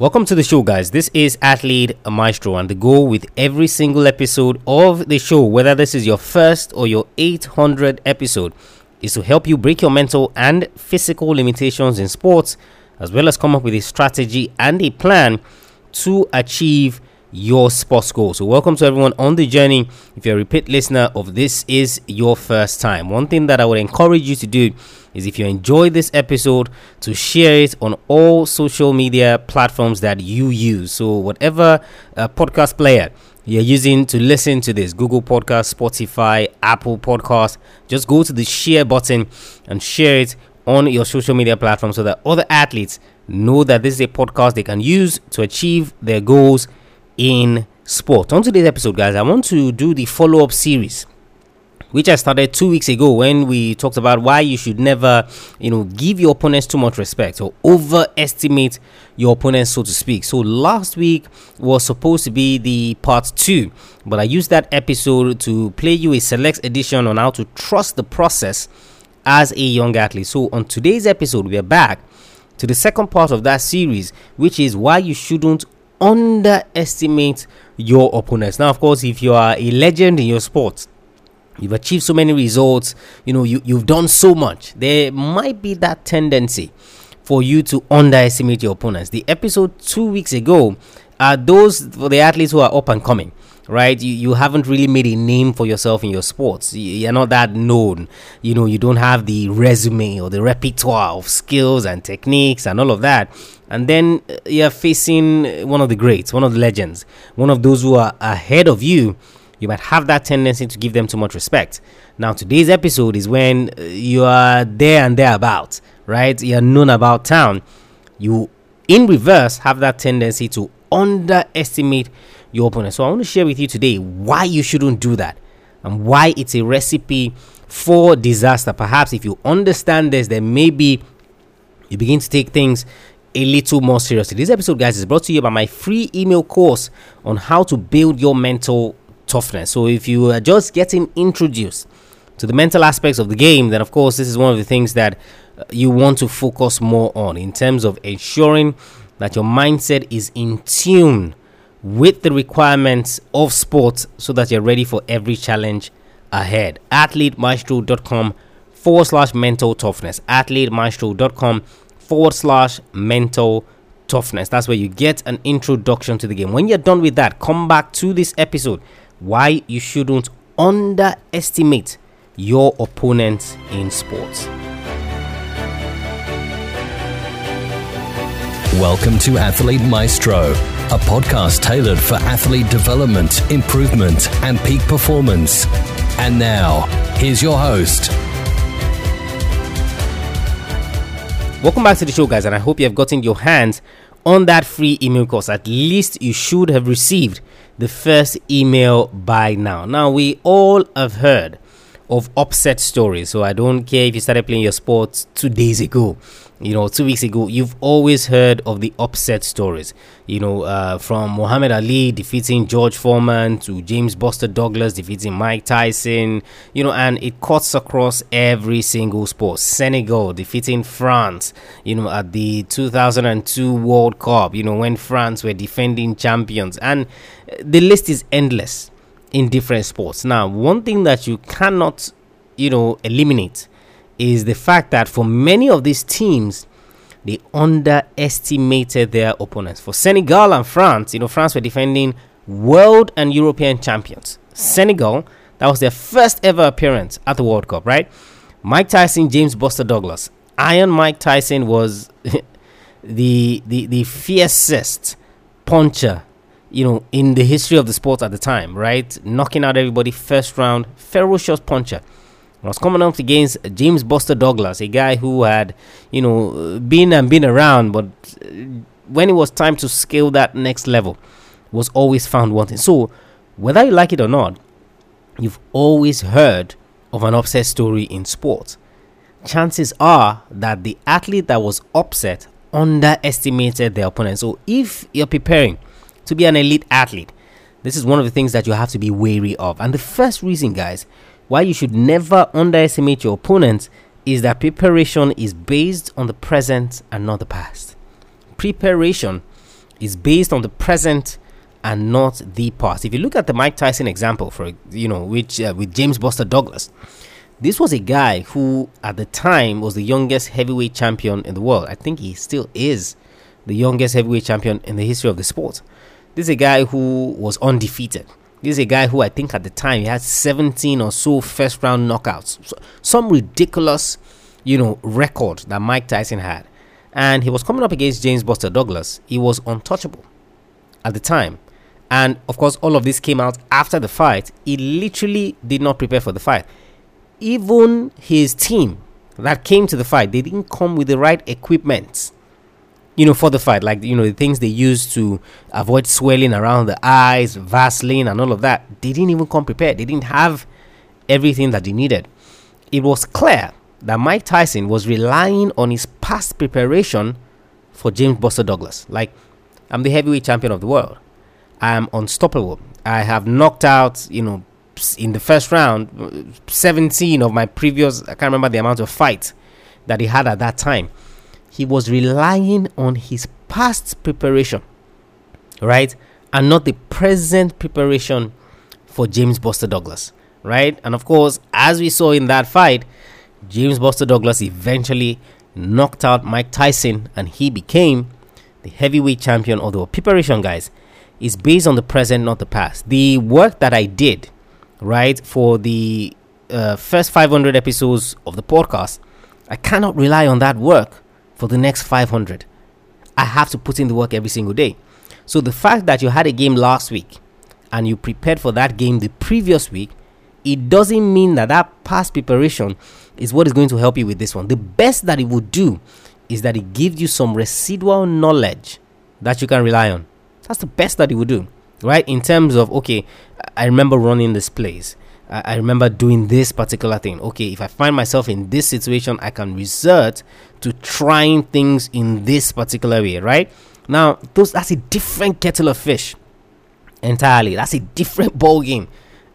Welcome to the show, guys. This is Athlete Maestro, and the goal with every single episode of the show, whether this is your first or your 800 episode, is to help you break your mental and physical limitations in sports, as well as come up with a strategy and a plan to achieve your sports goals. So, welcome to everyone on the journey. If you're a repeat listener of this is your first time, one thing that I would encourage you to do is if you enjoy this episode to share it on all social media platforms that you use. So whatever uh, podcast player you're using to listen to this Google Podcast, Spotify, Apple Podcast, just go to the share button and share it on your social media platform so that other athletes know that this is a podcast they can use to achieve their goals in sport. On today's episode, guys, I want to do the follow up series which I started two weeks ago when we talked about why you should never, you know, give your opponents too much respect or overestimate your opponents, so to speak. So last week was supposed to be the part two, but I used that episode to play you a select edition on how to trust the process as a young athlete. So on today's episode, we are back to the second part of that series, which is why you shouldn't underestimate your opponents. Now, of course, if you are a legend in your sport, you've achieved so many results. You know you, you've done so much. There might be that tendency for you to underestimate your opponents. The episode two weeks ago are those for the athletes who are up and coming right? You, you haven't really made a name for yourself in your sports. You're not that known. You know you don't have the resume or the repertoire of skills and techniques and all of that. And then uh, you're facing one of the greats one of the legends one of those who are ahead of you you might have that tendency to give them too much respect. Now, today's episode is when uh, you are there and thereabout, right? You're known about town. You, in reverse, have that tendency to underestimate your opponent. So, I want to share with you today why you shouldn't do that and why it's a recipe for disaster. Perhaps if you understand this, then maybe you begin to take things a little more seriously. This episode, guys, is brought to you by my free email course on how to build your mental toughness. So if you are just getting introduced to the mental aspects of the game, then of course this is one of the things that uh, you want to focus more on in terms of ensuring that your mindset is in tune with the requirements of sports so that you're ready for every challenge ahead. AthleteMaestro.com forward slash mental toughness. AthleteMaestro.com forward slash mental toughness. That's where you get an introduction to the game. When you're done with that, come back to this episode why you shouldn't underestimate your opponents in sports. Welcome to Athlete Maestro, a podcast tailored for athlete development, improvement, and peak performance. And now, here's your host. Welcome back to the show, guys, and I hope you have gotten your hands on that free email course. At least you should have received the first email by now. Now, we all have heard of upset stories, so I don't care if you started playing your sports two days ago you know, two weeks ago, you've always heard of the upset stories. You know, uh, from Muhammad Ali defeating George Foreman to James Buster Douglas defeating Mike Tyson. You know, and it cuts across every single sport. Senegal defeating France. You know, at the 2002 World Cup. You know, when France were defending champions, and the list is endless in different sports. Now, one thing that you cannot, you know, eliminate is the fact that for many of these teams, they underestimated their opponents. For Senegal and France, you know, France were defending world and European champions. Senegal, that was their first ever appearance at the World Cup, right? Mike Tyson, James Buster Douglas. Iron Mike Tyson was the, the the fiercest puncher, you know, in the history of the sport at the time, right? Knocking out everybody first round, ferocious puncher. I was coming up against James Buster Douglas, a guy who had, you know, been and been around, but uh, when it was time to scale that next level, was always found wanting. So, whether you like it or not, you've always heard of an upset story in sports. Chances are that the athlete that was upset underestimated their opponent. So, if you're preparing to be an elite athlete, this is one of the things that you have to be wary of. And the first reason, guys, why you should never underestimate your opponent is that preparation is based on the present and not the past. Preparation is based on the present and not the past. If you look at the Mike Tyson example, for you know, which uh, with James Buster Douglas, this was a guy who at the time was the youngest heavyweight champion in the world. I think he still is the youngest heavyweight champion in the history of the sport. This is a guy who was undefeated. This is a guy who I think at the time he had 17 or so first round knockouts. So, some ridiculous, you know, record that Mike Tyson had. And he was coming up against James Buster Douglas. He was untouchable at the time. And of course, all of this came out after the fight. He literally did not prepare for the fight. Even his team that came to the fight, they didn't come with the right equipment you know, for the fight, like you know, the things they use to avoid swelling around the eyes, Vaseline, and all of that, they didn't even come prepared. They didn't have everything that they needed. It was clear that Mike Tyson was relying on his past preparation for James Buster Douglas. Like, I'm the heavyweight champion of the world. I am unstoppable. I have knocked out, you know, in the first round, uh, 17 of my previous, I can't remember the amount of fights that he had at that time he was relying on his past preparation, right? And not the present preparation for James Buster Douglas, right? And of course, as we saw in that fight, James Buster Douglas eventually knocked out Mike Tyson and he became the heavyweight champion. Although preparation, guys, is based on the present, not the past. The work that I did, right, for the uh, first 500 episodes of the podcast, I cannot rely on that work for the next 500. I have to put in the work every single day. So the fact that you had a game last week and you prepared for that game the previous week, it doesn't mean that that past preparation is what is going to help you with this one. The best that it would do is that it gives you some residual knowledge that you can rely on. That's the best that it would do, right? In terms of, okay, I remember running this place. I, I remember doing this particular thing. Okay, if I find myself in this situation, I can resort to trying things in this particular way, right? Now, those that's a different kettle of fish entirely. That's a different ball game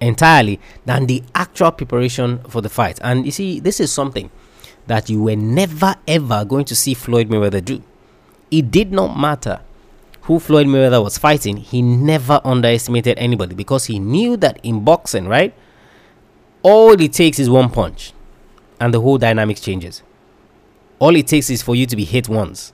entirely than the actual preparation for the fight. And you see, this is something that you were never ever going to see Floyd Mayweather do. It did not matter who Floyd Mayweather was fighting, he never underestimated anybody because he knew that in boxing, right? All it takes is one punch and the whole dynamics changes. All it takes is for you to be hit once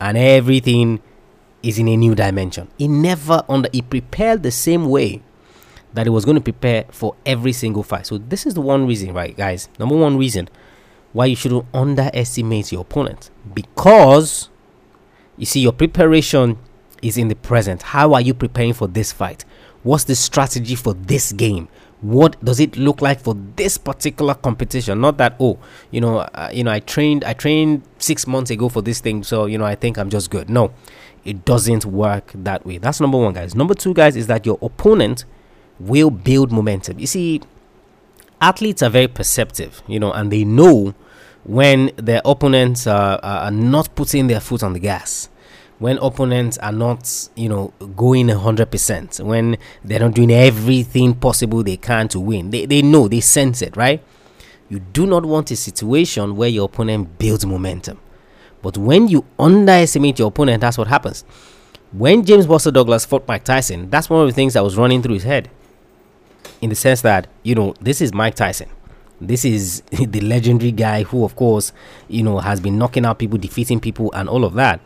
and everything is in a new dimension. He never under he prepared the same way that he was going to prepare for every single fight. So this is the one reason, right, guys? Number one reason why you shouldn't underestimate your opponent because you see your preparation is in the present. How are you preparing for this fight? What's the strategy for this game? What does it look like for this particular competition? Not that oh you know uh, you know i trained i trained 6 months ago for this thing so you know i think i'm just good. No it doesn't work that way. That's number 1 guys. Number 2 guys is that your opponent will build momentum. You see athletes are very perceptive you know and they know when their opponents are, are not putting their foot on the gas when opponents are not, you know, going 100%, when they're not doing everything possible they can to win, they, they know, they sense it, right? You do not want a situation where your opponent builds momentum. But when you underestimate your opponent, that's what happens. When James Buster Douglas fought Mike Tyson, that's one of the things that was running through his head. In the sense that, you know, this is Mike Tyson. This is the legendary guy who, of course, you know, has been knocking out people, defeating people, and all of that.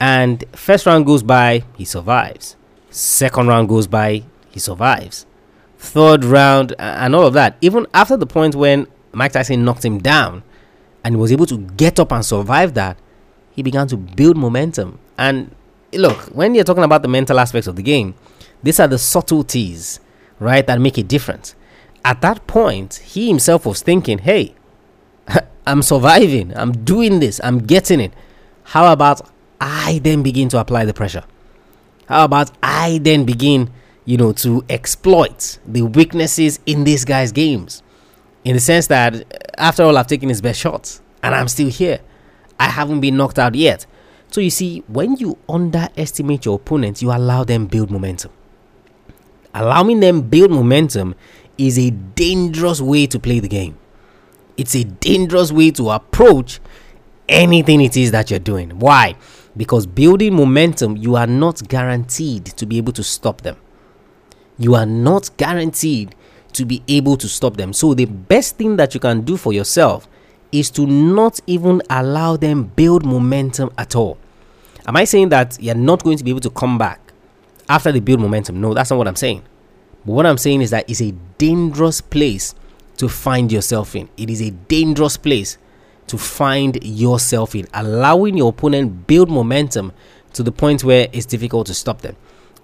And first round goes by, he survives. Second round goes by, he survives. Third round, and all of that. Even after the point when Mike Tyson knocked him down and he was able to get up and survive that, he began to build momentum. And look, when you're talking about the mental aspects of the game, these are the subtleties, right, that make a difference. At that point, he himself was thinking, hey, I'm surviving, I'm doing this, I'm getting it. How about I then begin to apply the pressure? How about I then begin, you know, to exploit the weaknesses in this guy's games? In the sense that, uh, after all, I've taken his best shots and I'm still here. I haven't been knocked out yet. So you see, when you underestimate your opponent, you allow them build momentum. Allowing them build momentum is a dangerous way to play the game. It's a dangerous way to approach anything it is that you're doing. Why? Because building momentum, you are not guaranteed to be able to stop them. You are not guaranteed to be able to stop them. So, the best thing that you can do for yourself is to not even allow them build momentum at all. Am I saying that you're not going to be able to come back after they build momentum? No, that's not what I'm saying. But what I'm saying is that it's a dangerous place to find yourself in. It is a dangerous place to find yourself in, allowing your opponent build momentum to the point where it's difficult to stop them.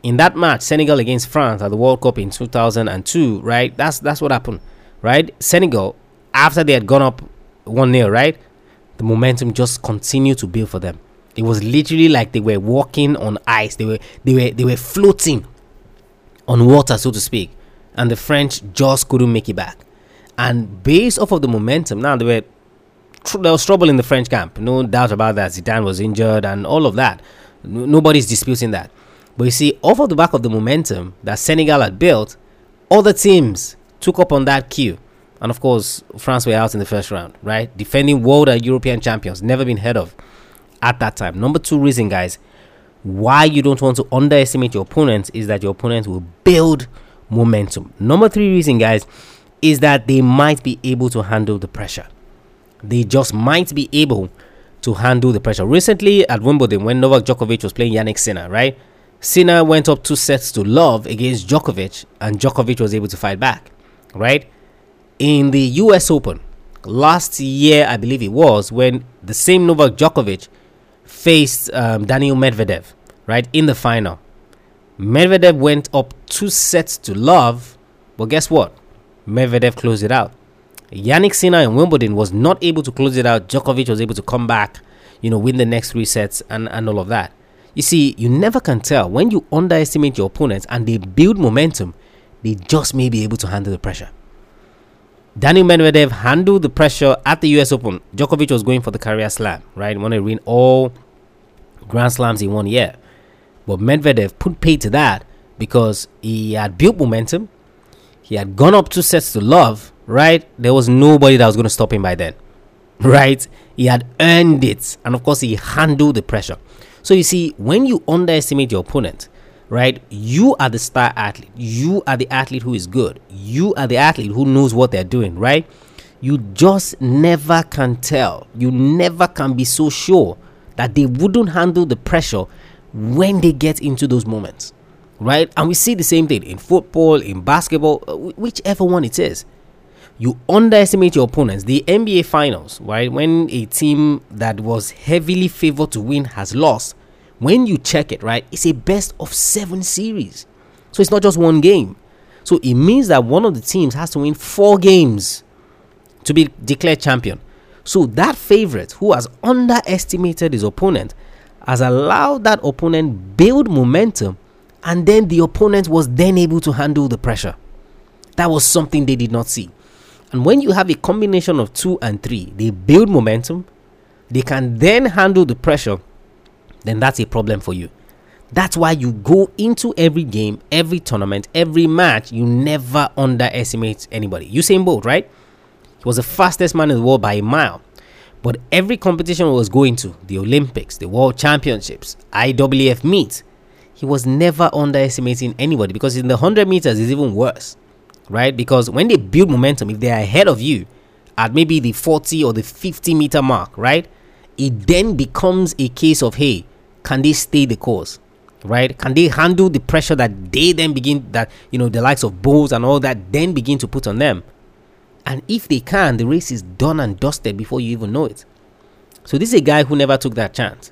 In that match, Senegal against France at the World Cup in 2002, right? That's that's what happened, right? Senegal, after they had gone up one 0 right? The momentum just continued to build for them. It was literally like they were walking on ice. They were they were they were floating on water, so to speak, and the French just couldn't make it back. And based off of the momentum, now they were there was trouble in the French camp. No doubt about that. Zidane was injured and all of that. nobody's disputing that. But you see, off of the back of the momentum that Senegal had built, other teams took up on that cue. And of course, France were out in the first round, right? Defending world and European champions, never been heard of at that time. Number two reason, guys, why you don't want to underestimate your opponents is that your opponents will build momentum. Number three reason, guys, is that they might be able to handle the pressure they just might be able to handle the pressure. Recently at Wimbledon, when Novak Djokovic was playing Jannik Sinner, right? Sinner went up two sets to love against Djokovic, and Djokovic was able to fight back, right? In the US Open last year, I believe it was, when the same Novak Djokovic faced um, Daniil Medvedev, right, in the final. Medvedev went up two sets to love, but guess what? Medvedev closed it out. Jannik Sinner in Wimbledon was not able to close it out. Djokovic was able to come back, you know, win the next three sets and, and all of that. You see, you never can tell when you underestimate your opponents and they build momentum, they just may be able to handle the pressure. Daniil Medvedev handled the pressure at the US Open. Djokovic was going for the career slam, right? He wanted to win all Grand Slams in one year. But Medvedev put pay to that because he had built momentum. He had gone up two sets to love right? There was nobody that was going to stop him by then, right? He had earned it, and of course, he handled the pressure. So, you see, when you underestimate your opponent, right, you are the star athlete, you are the athlete who is good, you are the athlete who knows what they're doing, right? You just never can tell, you never can be so sure that they wouldn't handle the pressure when they get into those moments right? And we see the same thing in football, in basketball, uh, whichever one it is you underestimate your opponents. The NBA Finals, right? When a team that was heavily favored to win has lost, when you check it, right, it's a best of seven series. So it's not just one game. So it means that one of the teams has to win four games to be declared champion. So that favorite who has underestimated his opponent has allowed that opponent build momentum and then the opponent was then able to handle the pressure. That was something they did not see. And when you have a combination of two and three, they build momentum, they can then handle the pressure, then that's a problem for you. That's why you go into every game, every tournament, every match, you never underestimate anybody. Usain Bolt, right? He was the fastest man in the world by a mile. But every competition he was going to, the Olympics, the World Championships, IWF meets, he was never underestimating anybody because in the 100 meters is even worse right? Because when they build momentum, if they are ahead of you at maybe the 40 or the 50 meter mark, right? It then becomes a case of hey, can they stay the course? Right? Can they handle the pressure that they then begin that you know the likes of bulls and all that then begin to put on them? And if they can, the race is done and dusted before you even know it. So this is a guy who never took that chance.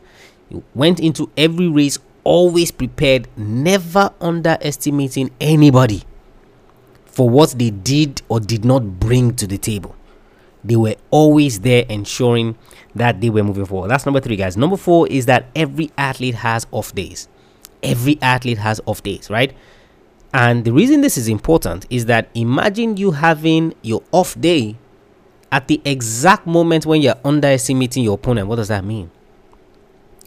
He went into every race always prepared, never underestimating anybody for what they did or did not bring to the table. They were always there ensuring that they were moving forward. That's number three, guys. Number four is that every athlete has off days. Every athlete has off days, right? And the reason this is important is that imagine you having your off day at the exact moment when you're underestimating your opponent. What does that mean?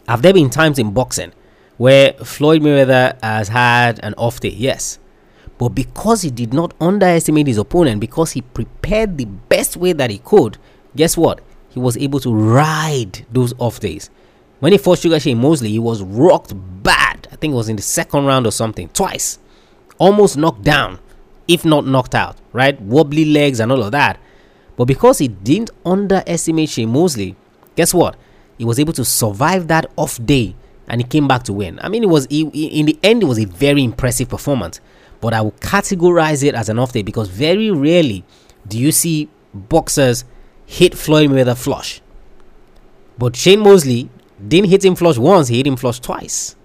Have there been times in boxing where Floyd Mayweather has had an off day? Yes. But because he did not underestimate his opponent, because he prepared the best way that he could, guess what? He was able to ride those off days. When he fought Sugar Shane Mosley, he was rocked bad. I think it was in the second round or something, twice. Almost knocked down, if not knocked out, right? Wobbly legs and all of that. But because he didn't underestimate Shane Mosley, guess what? He was able to survive that off day and he came back to win. I mean, it was he, in the end, it was a very impressive performance. But I will categorize it as an off day because very rarely do you see boxers hit Floyd Mayweather flush. But Shane Mosley didn't hit him flush once, he hit him flush twice.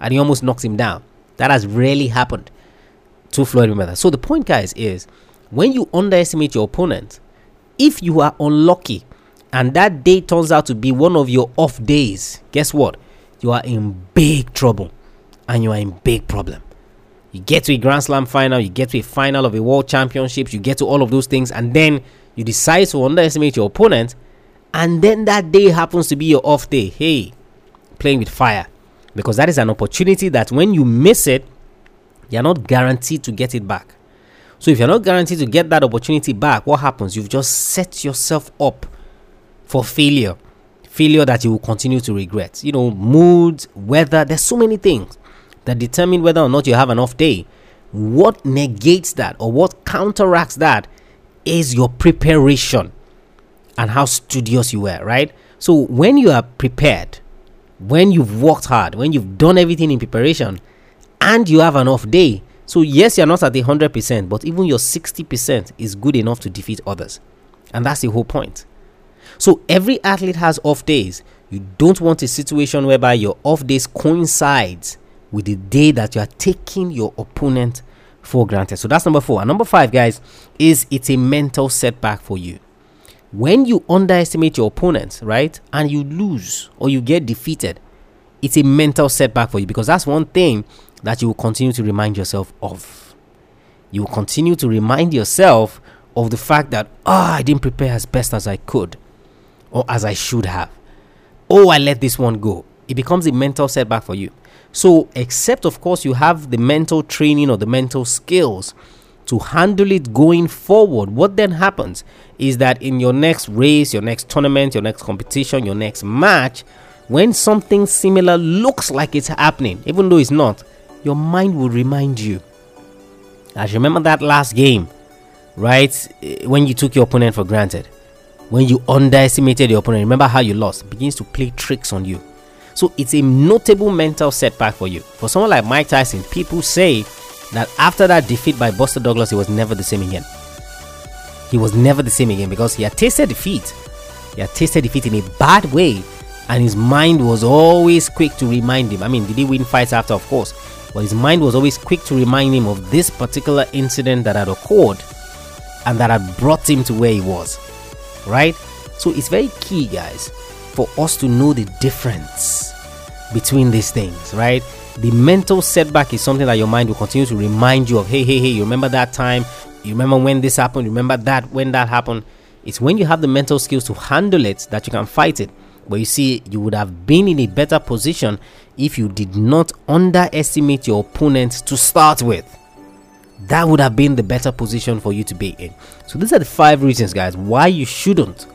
And he almost knocks him down. That has rarely happened to Floyd Mayweather. So the point, guys, is when you underestimate your opponent, if you are unlucky and that day turns out to be one of your off days, guess what? You are in big trouble and you are in big problem. You get to a Grand Slam final, you get to a final of a World Championships, you get to all of those things, and then you decide to underestimate your opponent and then that day happens to be your off day, hey, playing with fire. Because that is an opportunity that when you miss it, you're not guaranteed to get it back. So if you're not guaranteed to get that opportunity back, what happens? You've just set yourself up for failure. Failure that you will continue to regret. You know, mood, weather, there's so many things that determine whether or not you have an off day. What negates that or what counteracts that is your preparation and how studious you were, right? So when you are prepared, when you've worked hard, when you've done everything in preparation, and you have an off day, so yes, you're not at the 100%, but even your 60% is good enough to defeat others. And that's the whole point. So every athlete has off days. You don't want a situation whereby your off days coincides with the day that you are taking your opponent for granted. So that's number four. And number five, guys, is it's a mental setback for you when you underestimate your opponent, right, and you lose or you get defeated, it's a mental setback for you because that's one thing that you will continue to remind yourself of. You will continue to remind yourself of the fact that, oh, I didn't prepare as best as I could or as I should have. Oh, I let this one go. It becomes a mental setback for you. So, except of course, you have the mental training or the mental skills to handle it going forward, what then happens is that in your next race, your next tournament, your next competition, your next match, when something similar looks like it's happening, even though it's not, your mind will remind you. As you remember that last game, right? Eh, when you took your opponent for granted, when you underestimated your opponent, remember how you lost, it begins to play tricks on you. So it's a notable mental setback for you. For someone like Mike Tyson, people say that after that defeat by Buster Douglas, he was never the same again. He was never the same again because he had tasted defeat. He had tasted defeat in a bad way, and his mind was always quick to remind him. I mean, did he win fights after? Of course. But his mind was always quick to remind him of this particular incident that had occurred and that had brought him to where he was. Right? So it's very key, guys, for us to know the difference between these things, right? the mental setback is something that your mind will continue to remind you of hey hey hey you remember that time? You remember when this happened? You remember that when that happened? It's when you have the mental skills to handle it that you can fight it. But you see you would have been in a better position if you did not underestimate your opponent to start with. That would have been the better position for you to be in. So these are the five reasons guys why you shouldn't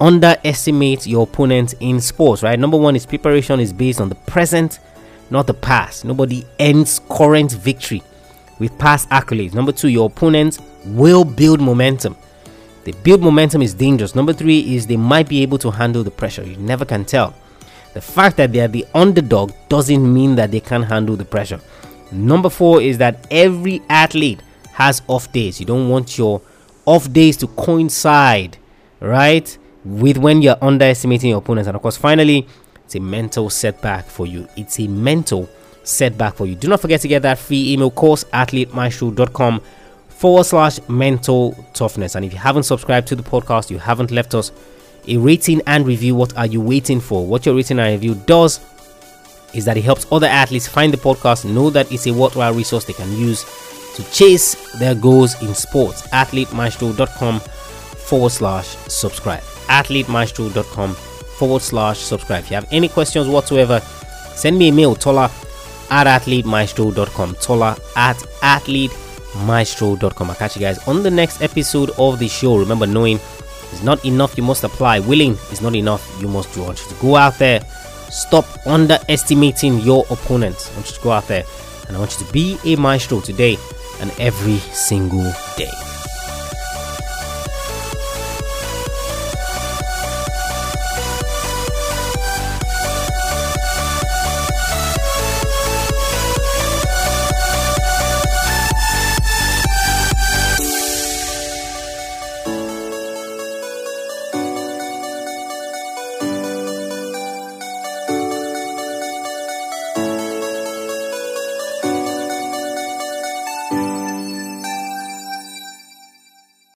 underestimate your opponent in sports right number one is preparation is based on the present not the past. Nobody ends current victory with past accolades. Number two, your opponents will build momentum. They build momentum is dangerous. Number three is they might be able to handle the pressure. You never can tell. The fact that they are the underdog doesn't mean that they can handle the pressure. Number four is that every athlete has off days. You don't want your off days to coincide, right, with when you're underestimating your opponents. And of course, finally, it's a mental setback for you. It's a mental setback for you. Do not forget to get that free email course, athletemaestro.com forward slash mental toughness. And if you haven't subscribed to the podcast, you haven't left us a rating and review, what are you waiting for? What your rating and review does is that it helps other athletes find the podcast, know that it's a worthwhile resource they can use to chase their goals in sports. Athletemaestro.com forward slash subscribe. Athletemaestro.com forward slash subscribe. If you have any questions whatsoever, send me a mail, tola at athletemaestro.com. Tola at athletemaestro.com. I'll catch you guys on the next episode of the show. Remember, knowing is not enough, you must apply. Willing is not enough, you must do. I To go out there Stop underestimating your opponents. I want you to go out there and I want you to be a maestro today and every single day.